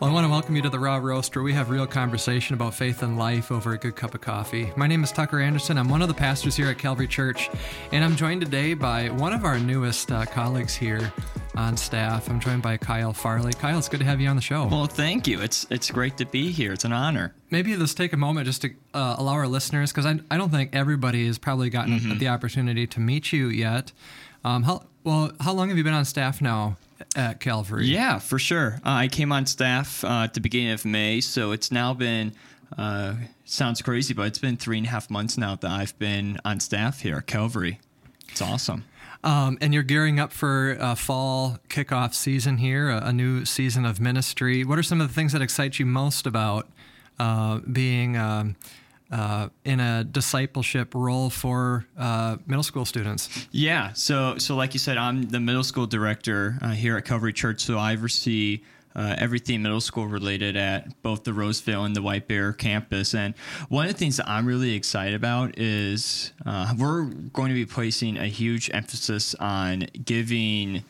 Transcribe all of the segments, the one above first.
Well, I want to welcome you to the Raw Roast, where we have real conversation about faith and life over a good cup of coffee. My name is Tucker Anderson. I'm one of the pastors here at Calvary Church, and I'm joined today by one of our newest uh, colleagues here on staff. I'm joined by Kyle Farley. Kyle, it's good to have you on the show. Well, thank you. It's it's great to be here. It's an honor. Maybe let's take a moment just to uh, allow our listeners, because I, I don't think everybody has probably gotten mm-hmm. the opportunity to meet you yet. Um, how well? How long have you been on staff now? At Calvary. Yeah, for sure. Uh, I came on staff uh, at the beginning of May, so it's now been. Uh, sounds crazy, but it's been three and a half months now that I've been on staff here at Calvary. It's awesome. Um, and you're gearing up for a fall kickoff season here, a, a, new season of ministry. What are some of the things that excite you most about uh, being um, uh, in a discipleship role for uh, middle school students? Yeah, so so like you said, I'm the middle school director uh, here at Calvary Church, so I oversee. Uh, everything middle school related at both the Roseville and the White Bear campus. And one of the things that I'm really excited about is uh, we're going to be placing a huge emphasis on giving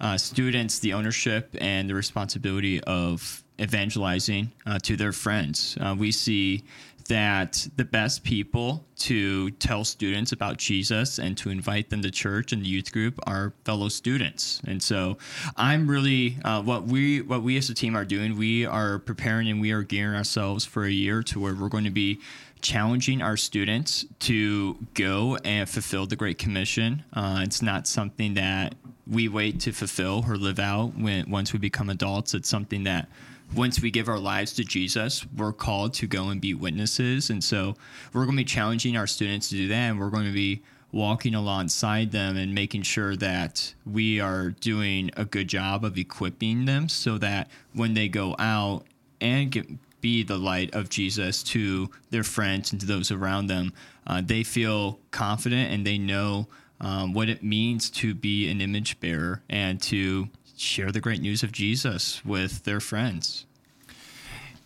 uh, students the ownership and the responsibility of evangelizing uh, to their friends. Uh, we see that the best people to tell students about Jesus and to invite them to church and the youth group are fellow students. And so I'm really uh, what we what we as a team are doing. We are preparing and we are gearing ourselves for a year to where we're going to be challenging our students to go and fulfill the Great Commission. Uh, it's not something that we wait to fulfill or live out when once we become adults. It's something that once we give our lives to Jesus, we're called to go and be witnesses. And so we're going to be challenging our students to do that. And we're going to be walking alongside them and making sure that we are doing a good job of equipping them so that when they go out and get, be the light of Jesus to their friends and to those around them, uh, they feel confident and they know um, what it means to be an image bearer and to share the great news of Jesus with their friends.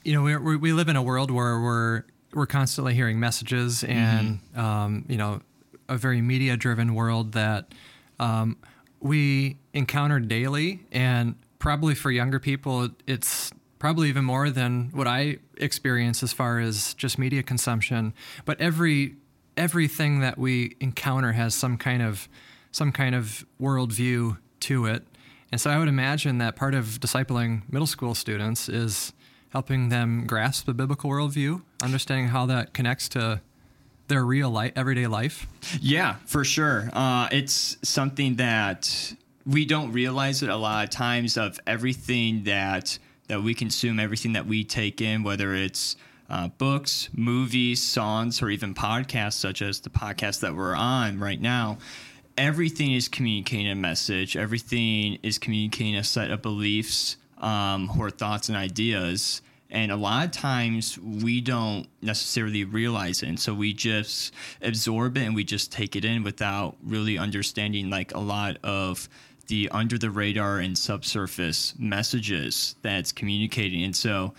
You know, we we live in a world where we're we're constantly hearing messages, and mm-hmm. um, you know, a very media driven world that um, we encounter daily, and probably for younger people, it's probably even more than what I experience as far as just media consumption. But every everything that we encounter has some kind of some kind of worldview to it. And so I would imagine that part of discipling middle school students is helping them grasp the biblical worldview, understanding how that connects to their real life, everyday life. Yeah, for sure. Uh, it's something that we don't realize it a lot of times of everything that that we consume, everything that we take in, whether it's uh, books, movies, songs, or even podcasts, such as the podcast that we're on right now everything is communicating a message. Everything is communicating a set of beliefs um, or thoughts and ideas. And a lot of times we don't necessarily realize it. And so we just absorb it and we just take it in without really understanding like a lot of the under the radar and subsurface messages that's communicating. And so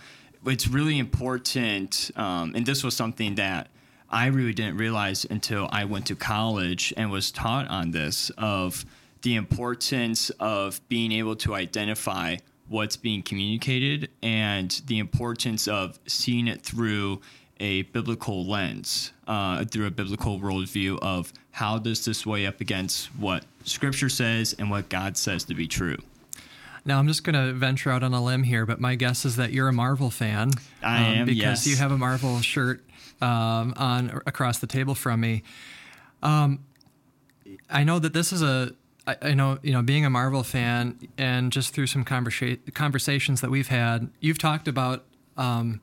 it's really important. Um, and this was something that I really didn't realize until I went to college and was taught on this of the importance of being able to identify what's being communicated and the importance of seeing it through a biblical lens, uh, through a biblical worldview of how does this weigh up against what Scripture says and what God says to be true. Now, I'm just going to venture out on a limb here, but my guess is that you're a Marvel fan. I um, am, because yes. you have a Marvel shirt um, on across the table from me. Um, I know that this is a. I, I know you know being a Marvel fan, and just through some conversa- conversations that we've had, you've talked about um,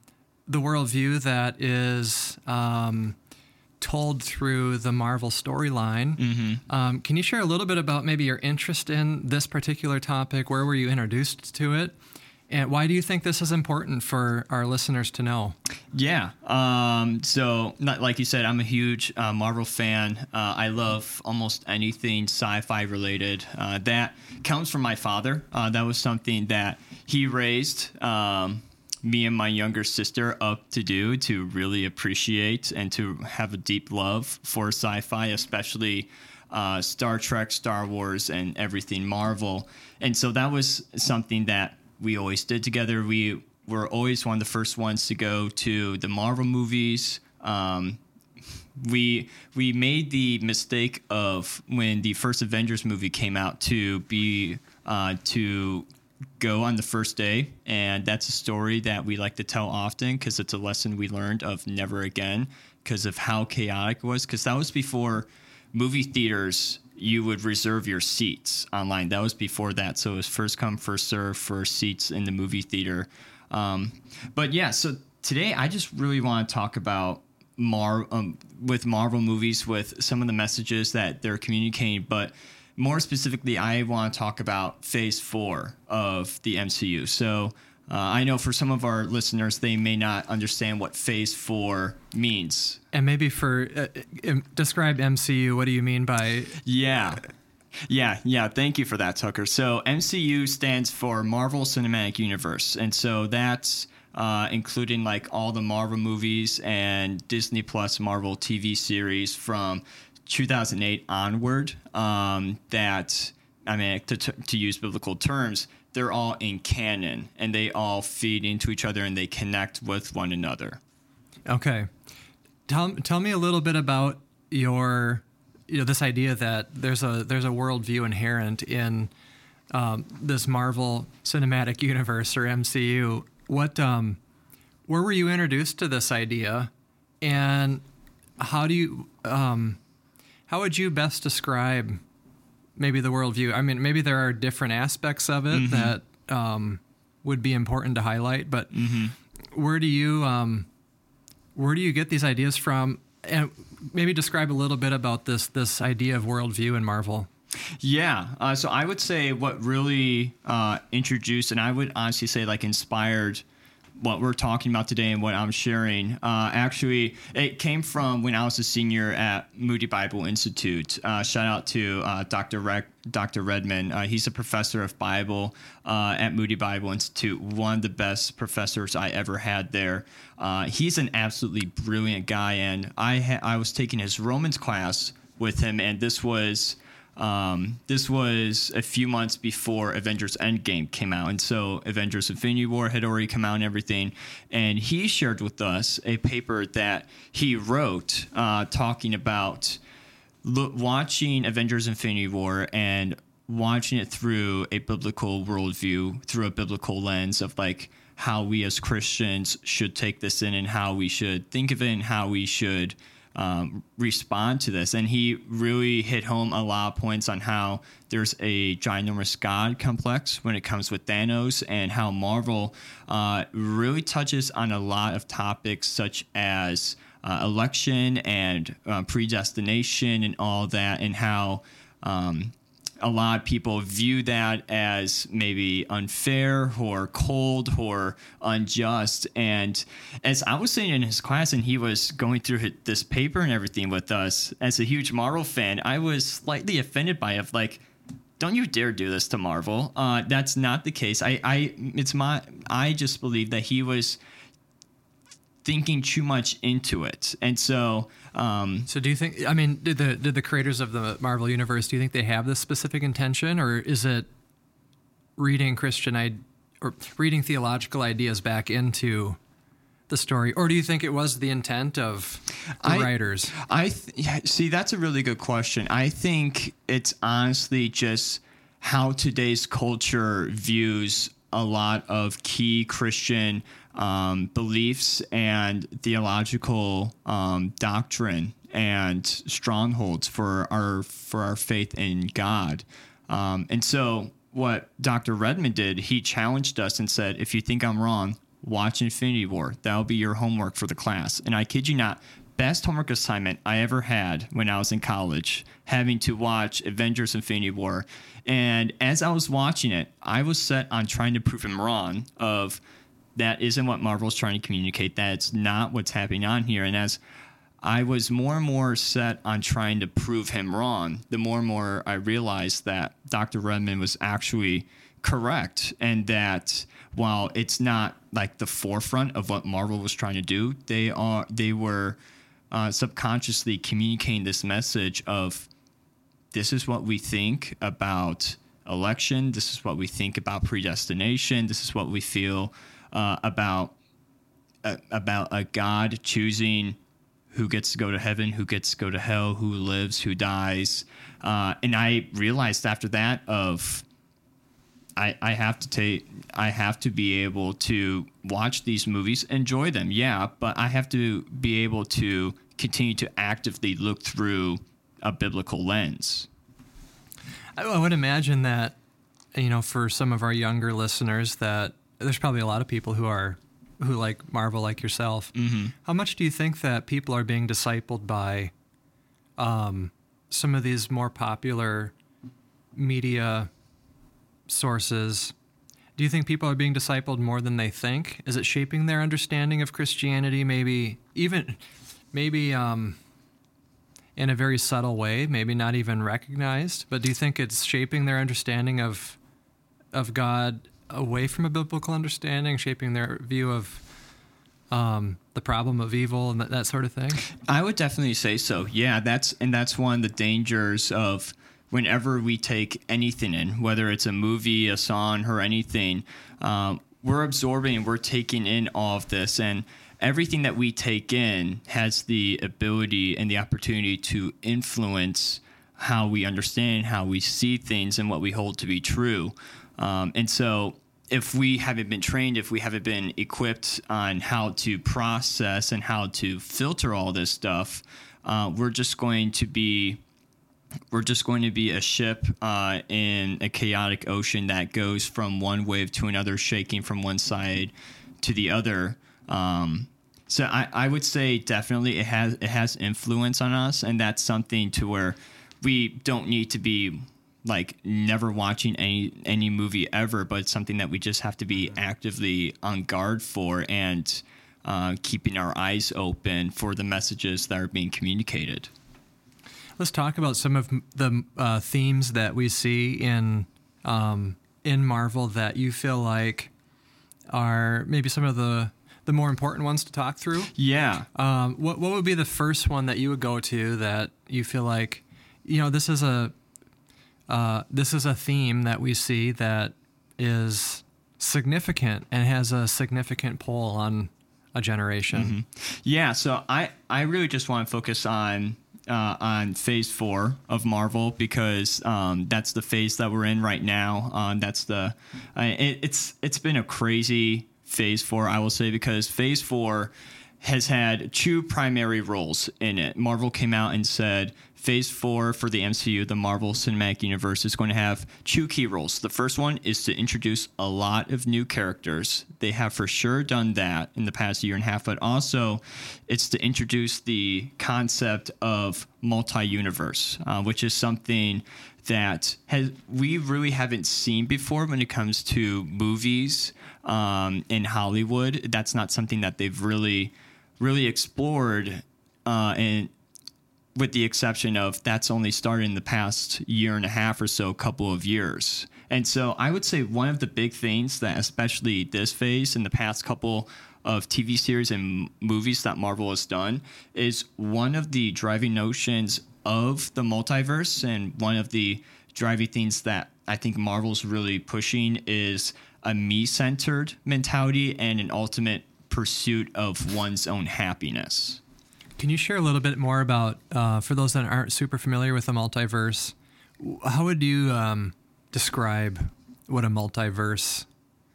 the worldview that is um, told through the Marvel storyline. Mm-hmm. Um, can you share a little bit about maybe your interest in this particular topic? Where were you introduced to it? And why do you think this is important for our listeners to know? Yeah. Um, so, not, like you said, I'm a huge uh, Marvel fan. Uh, I love almost anything sci fi related. Uh, that comes from my father. Uh, that was something that he raised. Um, me and my younger sister up to do to really appreciate and to have a deep love for sci-fi, especially uh, Star Trek, Star Wars, and everything Marvel. And so that was something that we always did together. We were always one of the first ones to go to the Marvel movies. Um, we we made the mistake of when the first Avengers movie came out to be uh, to go on the first day, and that's a story that we like to tell often because it's a lesson we learned of never again because of how chaotic it was. Because that was before movie theaters you would reserve your seats online. That was before that, so it was first come first serve for seats in the movie theater. Um, but yeah, so today I just really want to talk about Mar um, with Marvel movies with some of the messages that they're communicating, but more specifically, I want to talk about Phase Four of the MCU. So. Uh, I know for some of our listeners, they may not understand what Phase Four means. And maybe for uh, um, describe MCU, what do you mean by? Yeah, yeah, yeah. Thank you for that, Tucker. So MCU stands for Marvel Cinematic Universe, and so that's uh, including like all the Marvel movies and Disney Plus Marvel TV series from 2008 onward. Um, that I mean, to, to use biblical terms, they're all in canon and they all feed into each other and they connect with one another. Okay, tell tell me a little bit about your you know this idea that there's a there's a worldview inherent in um, this Marvel Cinematic Universe or MCU. What um, where were you introduced to this idea, and how do you um, how would you best describe maybe the worldview? I mean, maybe there are different aspects of it mm-hmm. that um, would be important to highlight, but mm-hmm. where do you um, where do you get these ideas from? And maybe describe a little bit about this this idea of worldview in Marvel. Yeah, uh, so I would say what really uh, introduced, and I would honestly say like inspired what we're talking about today and what I'm sharing. Uh, actually, it came from when I was a senior at Moody Bible Institute. Uh, shout out to uh, Dr. Dr. Redman. He's a professor of Bible uh, at Moody Bible Institute, one of the best professors I ever had there. Uh, he's an absolutely brilliant guy, and I ha- I was taking his Romans class with him, and this was um, this was a few months before Avengers Endgame came out. And so Avengers Infinity War had already come out and everything. And he shared with us a paper that he wrote uh, talking about lo- watching Avengers Infinity War and watching it through a biblical worldview, through a biblical lens of like how we as Christians should take this in and how we should think of it and how we should um, respond to this. And he really hit home a lot of points on how there's a ginormous God complex when it comes with Thanos, and how Marvel uh, really touches on a lot of topics such as uh, election and uh, predestination and all that, and how um, a lot of people view that as maybe unfair or cold or unjust. And as I was sitting in his class and he was going through this paper and everything with us, as a huge Marvel fan, I was slightly offended by it. Like, don't you dare do this to Marvel. Uh, that's not the case. I, I, it's my, I just believe that he was thinking too much into it, and so um, so do you think? I mean, did the did the creators of the Marvel universe? Do you think they have this specific intention, or is it reading Christian I- or reading theological ideas back into the story, or do you think it was the intent of the I, writers? I th- see. That's a really good question. I think it's honestly just how today's culture views a lot of key Christian um, beliefs and theological um, doctrine and strongholds for our for our faith in God. Um, and so, what Dr. Redman did, he challenged us and said, "If you think I'm wrong, watch Infinity War. That'll be your homework for the class." And I kid you not, best homework assignment I ever had when I was in college, having to watch Avengers Infinity War. And as I was watching it, I was set on trying to prove him wrong of that isn't what Marvel's trying to communicate. That's not what's happening on here. And as I was more and more set on trying to prove him wrong, the more and more I realized that Dr. Redman was actually correct and that while it's not like the forefront of what Marvel was trying to do, they are they were uh, subconsciously communicating this message of this is what we think about election, this is what we think about predestination, this is what we feel uh, about uh, about a God choosing who gets to go to heaven, who gets to go to hell, who lives, who dies. Uh, and I realized after that of I, I have to take I have to be able to watch these movies, enjoy them, yeah, but I have to be able to continue to actively look through a biblical lens. I, I would imagine that you know for some of our younger listeners that there's probably a lot of people who are who like Marvel like yourself. Mm-hmm. How much do you think that people are being discipled by um, some of these more popular media sources? Do you think people are being discipled more than they think? Is it shaping their understanding of Christianity? Maybe even, maybe um, in a very subtle way, maybe not even recognized. But do you think it's shaping their understanding of of God away from a biblical understanding, shaping their view of um, the problem of evil and that, that sort of thing? I would definitely say so. Yeah, that's and that's one of the dangers of whenever we take anything in, whether it's a movie, a song, or anything, um, we're absorbing we're taking in all of this and everything that we take in has the ability and the opportunity to influence how we understand, how we see things, and what we hold to be true. Um, and so, if we haven't been trained, if we haven't been equipped on how to process and how to filter all this stuff, uh, we're just going to be we're just going to be a ship uh, in a chaotic ocean that goes from one wave to another, shaking from one side to the other. Um, so I, I would say definitely it has it has influence on us, and that's something to where we don't need to be like never watching any any movie ever, but it's something that we just have to be actively on guard for and uh, keeping our eyes open for the messages that are being communicated. Let's talk about some of the uh, themes that we see in um, in Marvel that you feel like are maybe some of the the more important ones to talk through. Yeah. Um, what what would be the first one that you would go to that you feel like, you know, this is a uh, this is a theme that we see that is significant and has a significant pull on a generation. Mm-hmm. Yeah, so I I really just want to focus on uh, on Phase Four of Marvel because um, that's the phase that we're in right now. Um, that's the it, it's it's been a crazy Phase Four, I will say, because Phase Four has had two primary roles in it. Marvel came out and said Phase 4 for the MCU, the Marvel Cinematic Universe, is going to have two key roles. The first one is to introduce a lot of new characters. They have for sure done that in the past year and a half, but also it's to introduce the concept of multi universe, uh, which is something that has we really haven't seen before when it comes to movies um, in Hollywood. That's not something that they've really, really explored. Uh, and with the exception of that's only started in the past year and a half or so, couple of years. And so I would say one of the big things that, especially this phase in the past couple of TV series and movies that Marvel has done, is one of the driving notions of the multiverse and one of the driving things that I think Marvel's really pushing is a me centered mentality and an ultimate pursuit of one's own happiness. Can you share a little bit more about, uh, for those that aren't super familiar with the multiverse, how would you um, describe what a multiverse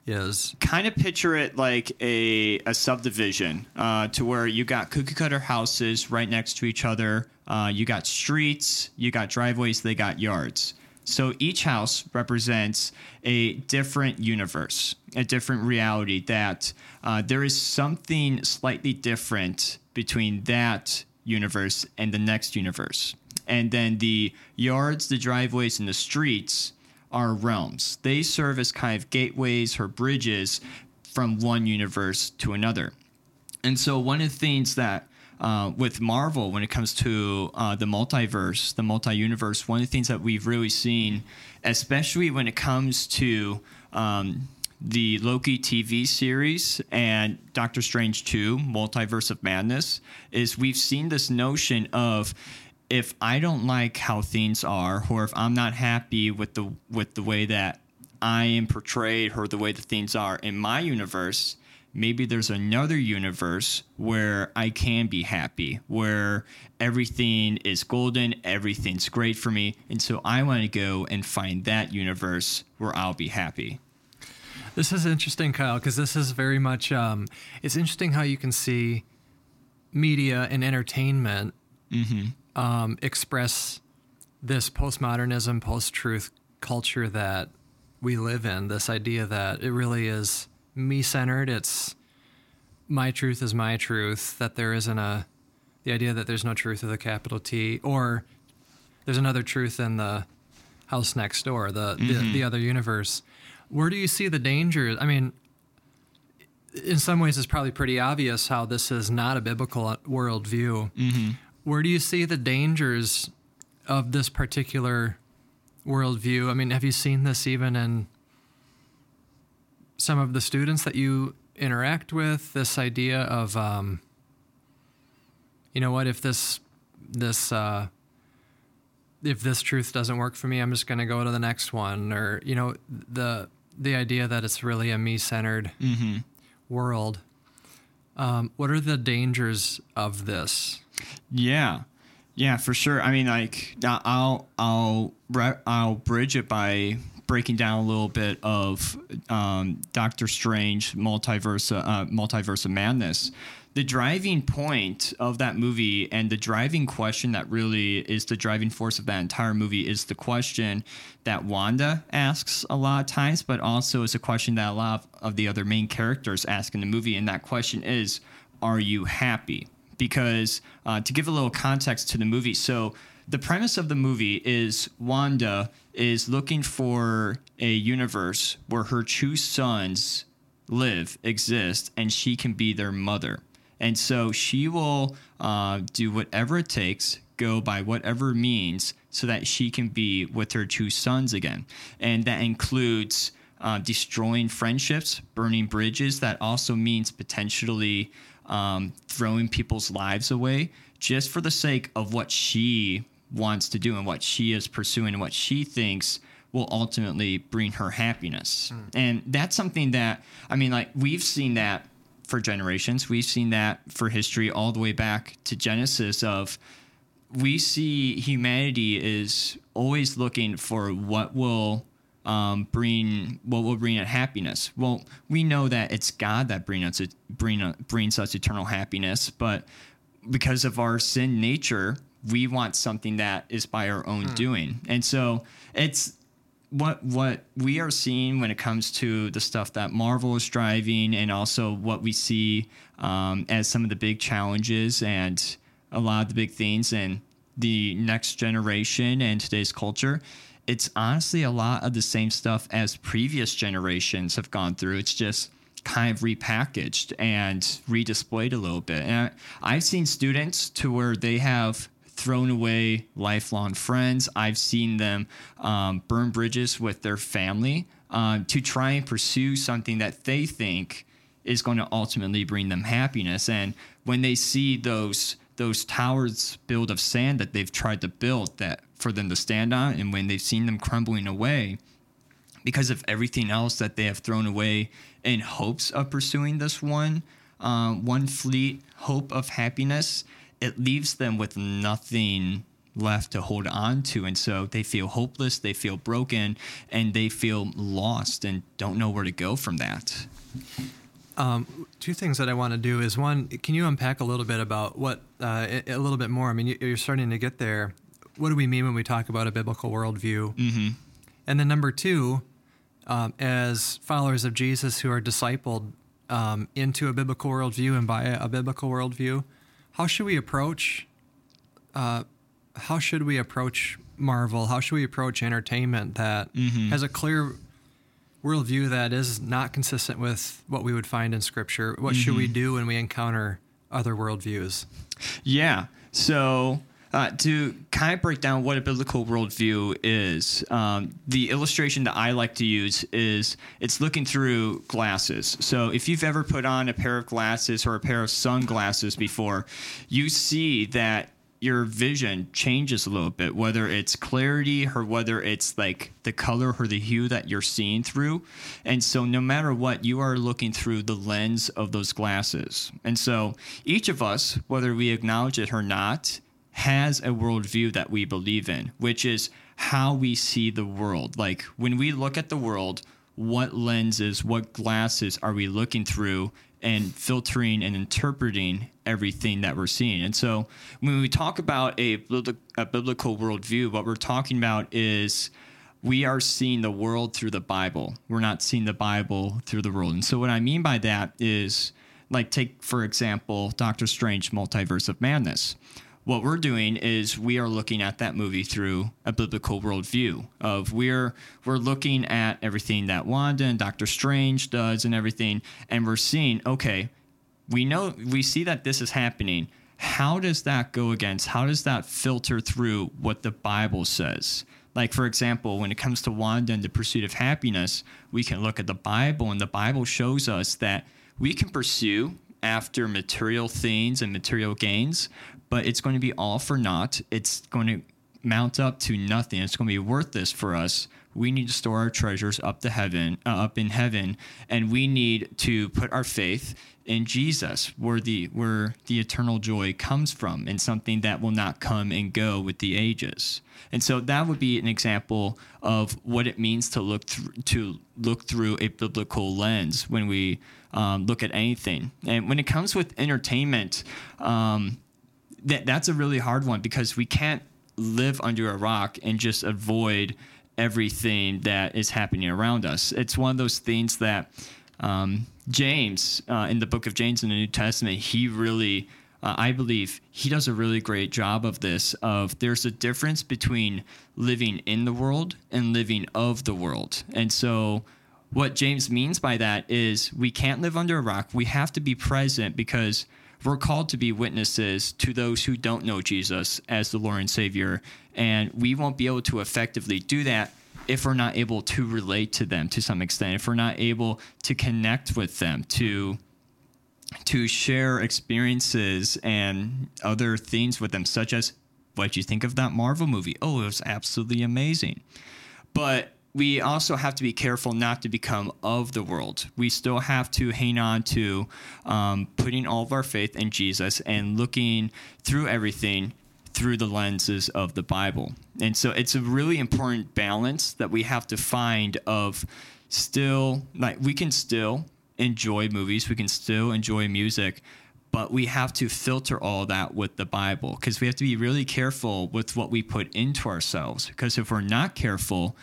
is? Kind of picture it like a, a subdivision uh, to where you got cookie cutter houses right next to each other. Uh, you got streets, you got driveways, they got yards. So each house represents a different universe, a different reality that uh, there is something slightly different between that universe and the next universe. And then the yards, the driveways, and the streets are realms. They serve as kind of gateways or bridges from one universe to another. And so, one of the things that uh, with Marvel, when it comes to uh, the multiverse, the multi universe, one of the things that we've really seen, especially when it comes to um, the Loki TV series and Doctor Strange 2, Multiverse of Madness, is we've seen this notion of if I don't like how things are, or if I'm not happy with the with the way that I am portrayed or the way that things are in my universe, maybe there's another universe where I can be happy, where everything is golden, everything's great for me. And so I want to go and find that universe where I'll be happy. This is interesting, Kyle, because this is very much, um, it's interesting how you can see media and entertainment Mm-hmm. um, express this postmodernism, post truth culture that we live in. This idea that it really is me centered. It's my truth is my truth. That there isn't a the idea that there's no truth with a capital T, or there's another truth in the house next door, the the, the other universe. Where do you see the dangers? I mean, in some ways, it's probably pretty obvious how this is not a biblical worldview. Mm-hmm. Where do you see the dangers of this particular worldview? I mean, have you seen this even in some of the students that you interact with? This idea of, um, you know what, if this this uh, if this truth doesn't work for me, I'm just going to go to the next one, or you know, the the idea that it's really a me centered Mm-hmm. world. Um, what are the dangers of this? Yeah, yeah, for sure. I mean, like I'll I'll I'll bridge it by breaking down a little bit of um, Doctor Strange multiverse uh, multiverse of madness. The driving point of that movie and the driving question that really is the driving force of that entire movie is the question that Wanda asks a lot of times, but also is a question that a lot of, of the other main characters ask in the movie. And that question is, Are you happy? because uh, to give a little context to the movie, so the premise of the movie is Wanda is looking for a universe where her two sons live, exist, and she can be their mother. And so she will uh, do whatever it takes, go by whatever means, so that she can be with her two sons again. And that includes uh, destroying friendships, burning bridges. That also means potentially um, throwing people's lives away just for the sake of what she wants to do and what she is pursuing and what she thinks will ultimately bring her happiness. And that's something that, I mean, like, we've seen that for generations. We've seen that for history all the way back to Genesis of we see humanity is always looking for what will um, bring what will bring it happiness. Well, we know that it's God that bring us bring brings us eternal happiness, but because of our sin nature, we want something that is by our own doing, and so it's what what we are seeing when it comes to the stuff that Marvel is driving, and also what we see um, as some of the big challenges and a lot of the big things and the next generation and today's culture. It's honestly a lot of the same stuff as previous generations have gone through. It's just kind of repackaged and redisplayed a little bit. And I, I've seen students to where they have thrown away lifelong friends. I've seen them um, burn bridges with their family um, to try and pursue something that they think is going to ultimately bring them happiness. And when they see those those towers built of sand that they've tried to build that for them to stand on, and when they've seen them crumbling away, because of everything else that they have thrown away in hopes of pursuing this one um, one fleet hope of happiness, it leaves them with nothing left to hold on to. And so they feel hopeless, they feel broken, and they feel lost and don't know where to go from that. Um, two things that I want to do is one, can you unpack a little bit about what uh, a, a little bit more? I mean, you- you're starting to get there. What do we mean when we talk about a biblical worldview? Mm-hmm. And then number two, um, as followers of Jesus who are discipled um, into a biblical worldview and by a biblical worldview, how should we approach? Uh, how should we approach Marvel? How should we approach entertainment that Mhm. has a clear worldview that is not consistent with what we would find in Scripture? What should we do when we encounter other worldviews? Yeah. So uh, to kind of break down what a biblical worldview is, um, the illustration that I like to use is it's looking through glasses. So if you've ever put on a pair of glasses or a pair of sunglasses before, you see that your vision changes a little bit, whether it's clarity or whether it's like the color or the hue that you're seeing through. And so, no matter what, you are looking through the lens of those glasses. And so, each of us, whether we acknowledge it or not, has a worldview that we believe in, which is how we see the world. Like when we look at the world, what lenses, what glasses are we looking through and filtering and interpreting everything that we're seeing? And so when we talk about a, a biblical worldview, what we're talking about is we are seeing the world through the Bible. We're not seeing the Bible through the world. And so what I mean by that is like take for example Doctor Strange Multiverse of Madness what we're doing is we are looking at that movie through a biblical worldview of we're we're looking at everything that Wanda and Doctor Strange does and everything, and we're seeing okay, we know we see that this is happening. How does that go against? How does that filter through what the Bible says? Like for example, when it comes to Wanda and the pursuit of happiness, we can look at the Bible, and the Bible shows us that we can pursue after material things and material gains, but it's going to be all for naught. It's going to mount up to nothing. It's going to be worthless for us. We need to store our treasures up to heaven, uh, up in heaven, and we need to put our faith in Jesus, where the where the eternal joy comes from, and something that will not come and go with the ages. And so that would be an example of what it means to look through to look through a biblical lens when we um, look at anything. And when it comes with entertainment, um, that that's a really hard one because we can't live under a rock and just avoid everything that is happening around us. It's one of those things that um, James, uh, in the book of James in the New Testament, he really, uh, I believe, he does a really great job of this. Of there's a difference between living in the world and living of the world, and so what James means by that is we can't live under a rock. We have to be present because we're called to be witnesses to those who don't know Jesus as the Lord and Savior. And we won't be able to effectively do that if we're not able to relate to them to some extent, if we're not able to connect with them, to to share experiences and other things with them, such as what you think of that Marvel movie. Oh, it was absolutely amazing. But we also have to be careful not to become of the world. We still have to hang on to um, putting all of our faith in Jesus and looking through everything through the lenses of the Bible. And so it's a really important balance that we have to find of still like we can still enjoy movies, we can still enjoy music, but we have to filter all that with the Bible because we have to be really careful with what we put into ourselves because if we're not careful,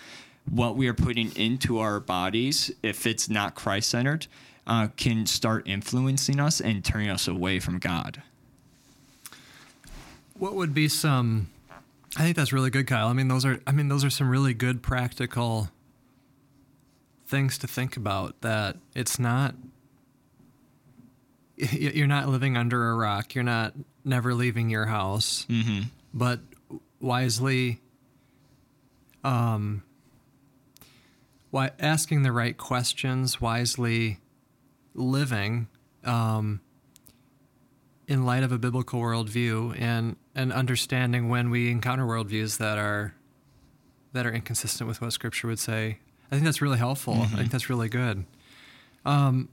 what we are putting into our bodies, if it's not Christ centered, uh, can start influencing us and turning us away from God. What would be some? I think that's really good, Kyle. I mean, those are. I mean, those are some really good practical things to think about. That it's not. You're not living under a rock. You're not never leaving your house. Mm-hmm. But wisely, um, why asking the right questions, wisely living um, in light of a biblical worldview, and and understanding when we encounter worldviews that are that are inconsistent with what Scripture would say. I think that's really helpful. Mm-hmm. I think that's really good. Um,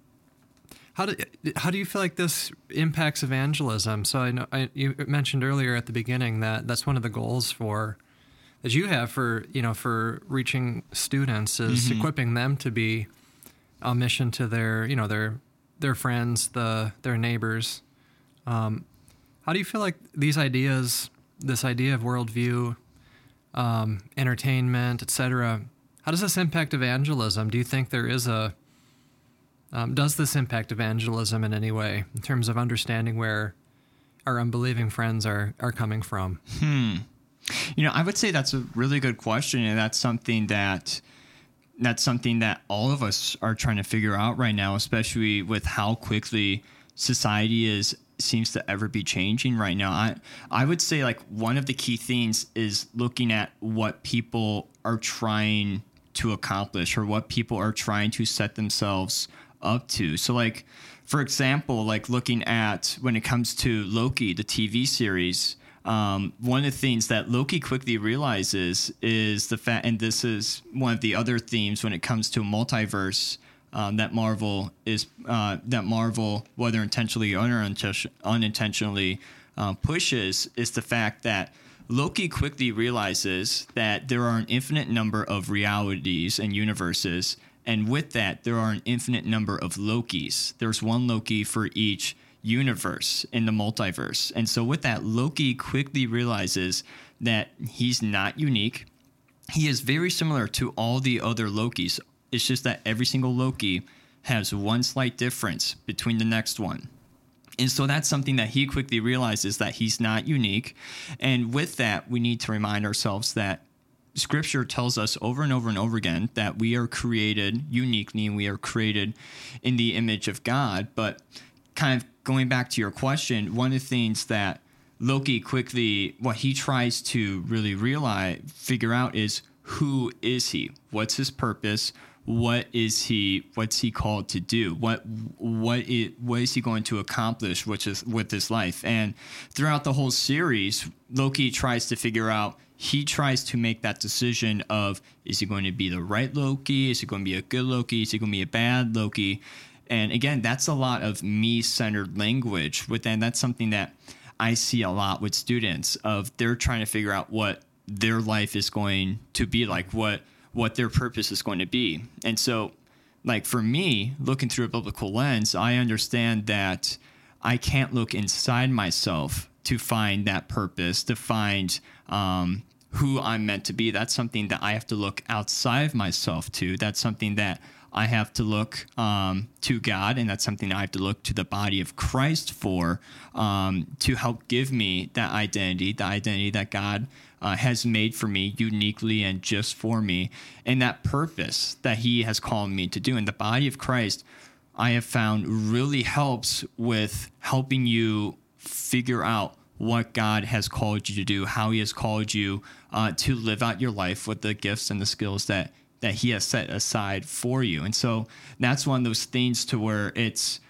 how do how do you feel like this impacts evangelism? So I know I, you mentioned earlier at the beginning that that's one of the goals for that you have for you know for reaching students is mm-hmm. equipping them to be a mission to their you know their their friends the their neighbors. Um, how do you feel like these ideas this idea of worldview um, entertainment etc how does this impact evangelism? Do you think there is a um, does this impact evangelism in any way in terms of understanding where our unbelieving friends are are coming from? Hmm you know, I would say that's a really good question, and that's something that that's something that all of us are trying to figure out right now, especially with how quickly society is seems to ever be changing right now. I I would say like one of the key things is looking at what people are trying to accomplish or what people are trying to set themselves up to. So like for example, like looking at when it comes to Loki, the TV series, um, one of the things that Loki quickly realizes is the fact, and this is one of the other themes when it comes to a multiverse. Um, that Marvel is uh, that Marvel, whether intentionally or unintentionally, uh, pushes is the fact that Loki quickly realizes that there are an infinite number of realities and universes, and with that, there are an infinite number of Lokis. There's one Loki for each universe in the multiverse. And so, with that, Loki quickly realizes that he's not unique. He is very similar to all the other Lokis. It's just that every single Loki has one slight difference between the next one. And so that's something that he quickly realizes that he's not unique. And with that, we need to remind ourselves that scripture tells us over and over and over again that we are created uniquely and we are created in the image of God. But kind of going back to your question, one of the things that Loki quickly, what he tries to really realize, figure out is who is he? What's his purpose? what is he what's he called to do? What what is, what is he going to accomplish which is with his life? And throughout the whole series loki tries to figure out he tries to make that decision of is he going to be the right loki? Is he going to be a good loki? Is he going to be a bad loki and again that's a lot of me-centered language with and that's something that i see a lot with students of they're trying to figure out what their life is going to be like what what their purpose is going to be. And so, like for me, looking through a biblical lens, I understand that I can't look inside myself to find that purpose, to find um, who I'm meant to be. That's something that I have to look outside of myself to. That's something that I have to look um, to God, and that's something I have to look to the body of Christ for um, to help give me that identity, the identity that God uh, has made for me uniquely and just for me, and that purpose that He has called me to do. And the body of Christ, I have found really helps with helping you figure out what God has called you to do, how He has called you uh, to live out your life with the gifts and the skills that that He has set aside for you. And so that's one of those things to where it's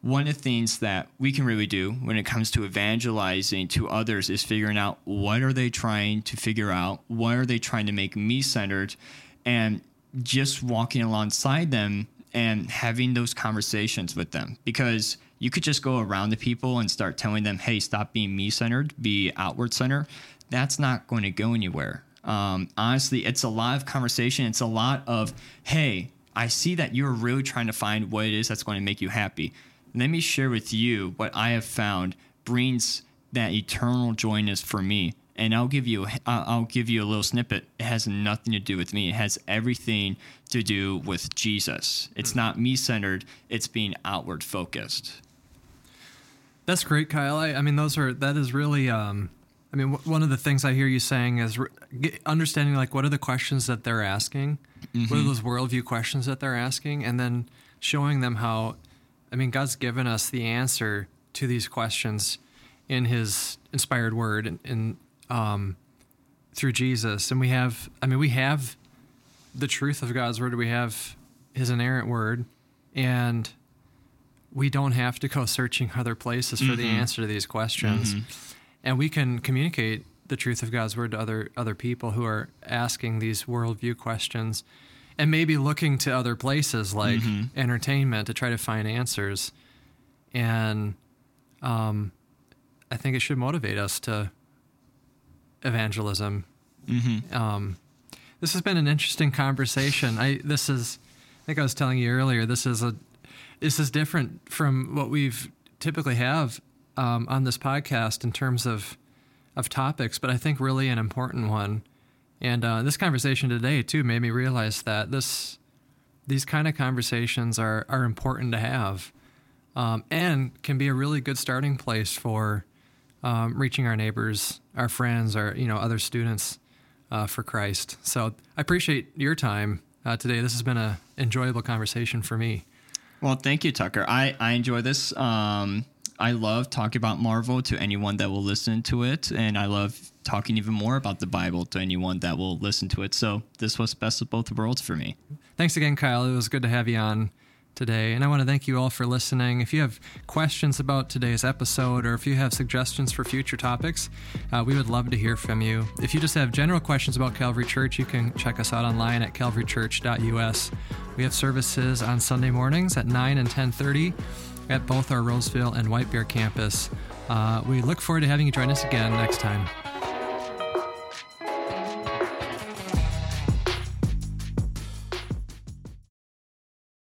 one of the things that we can really do when it comes to evangelizing to others is figuring out what are they trying to figure out what are they trying to make me centered and just walking alongside them and having those conversations with them. Because you could just go around to people and start telling them hey stop being me centered be outward centered that's not going to go anywhere um, honestly it's a lot of conversation it's a lot of hey i see that you're really trying to find what it is that's going to make you happy let me share with you what I have found brings that eternal joyness for me. And I'll give you I'll give you a little snippet. It has nothing to do with me. It has everything to do with Jesus. It's not me centered. It's being outward focused. That's great, Kyle. I, I mean, those are that is really. Um, I mean, w- one of the things I hear you saying is re- understanding like what are the questions that they're asking, mm-hmm. what are mm-hmm. those worldview questions that they're asking, and then showing them how I mean, God's given us the answer to these questions in His inspired Word and, and um, through Jesus, and we have. I mean, we have the truth of God's Word. We have His inerrant Word, and we don't have to go searching other places for mm-hmm. the answer to these questions, mm-hmm. And we can communicate the truth of God's Word to other other people who are asking these worldview questions and maybe looking to other places like mm-hmm. entertainment to try to find answers. And um, I think it should motivate us to evangelism. Mm-hmm. Um, this has been an interesting conversation. I this is, I think I was telling you earlier. This is a, this is different from what we've typically have um, on this podcast in terms of, of topics, but I think really an important one. And uh, this conversation today too made me realize that this these kind of conversations are are important to have, um, and can be a really good starting place for um, reaching our neighbors, our friends, our you know other students uh, for Christ. So I appreciate your time uh, today. This has been an enjoyable conversation for me. Well, thank you, Tucker. I I enjoy this. Um, I love talking about Marvel to anyone that will listen to it, and I love talking even more about the Bible to anyone that will listen to it. So this was best of both worlds for me. Thanks again, Kyle. It was good to have you on today. And I want to thank you all for listening. If you have questions about today's episode or if you have suggestions for future topics, uh, we would love to hear from you. If you just have general questions about Calvary Church, you can check us out online at calvarychurch.us. We have services on Sunday mornings at 9 and 10:30 at both our Roseville and White Bear campus. Uh, we look forward to having you join us again next time.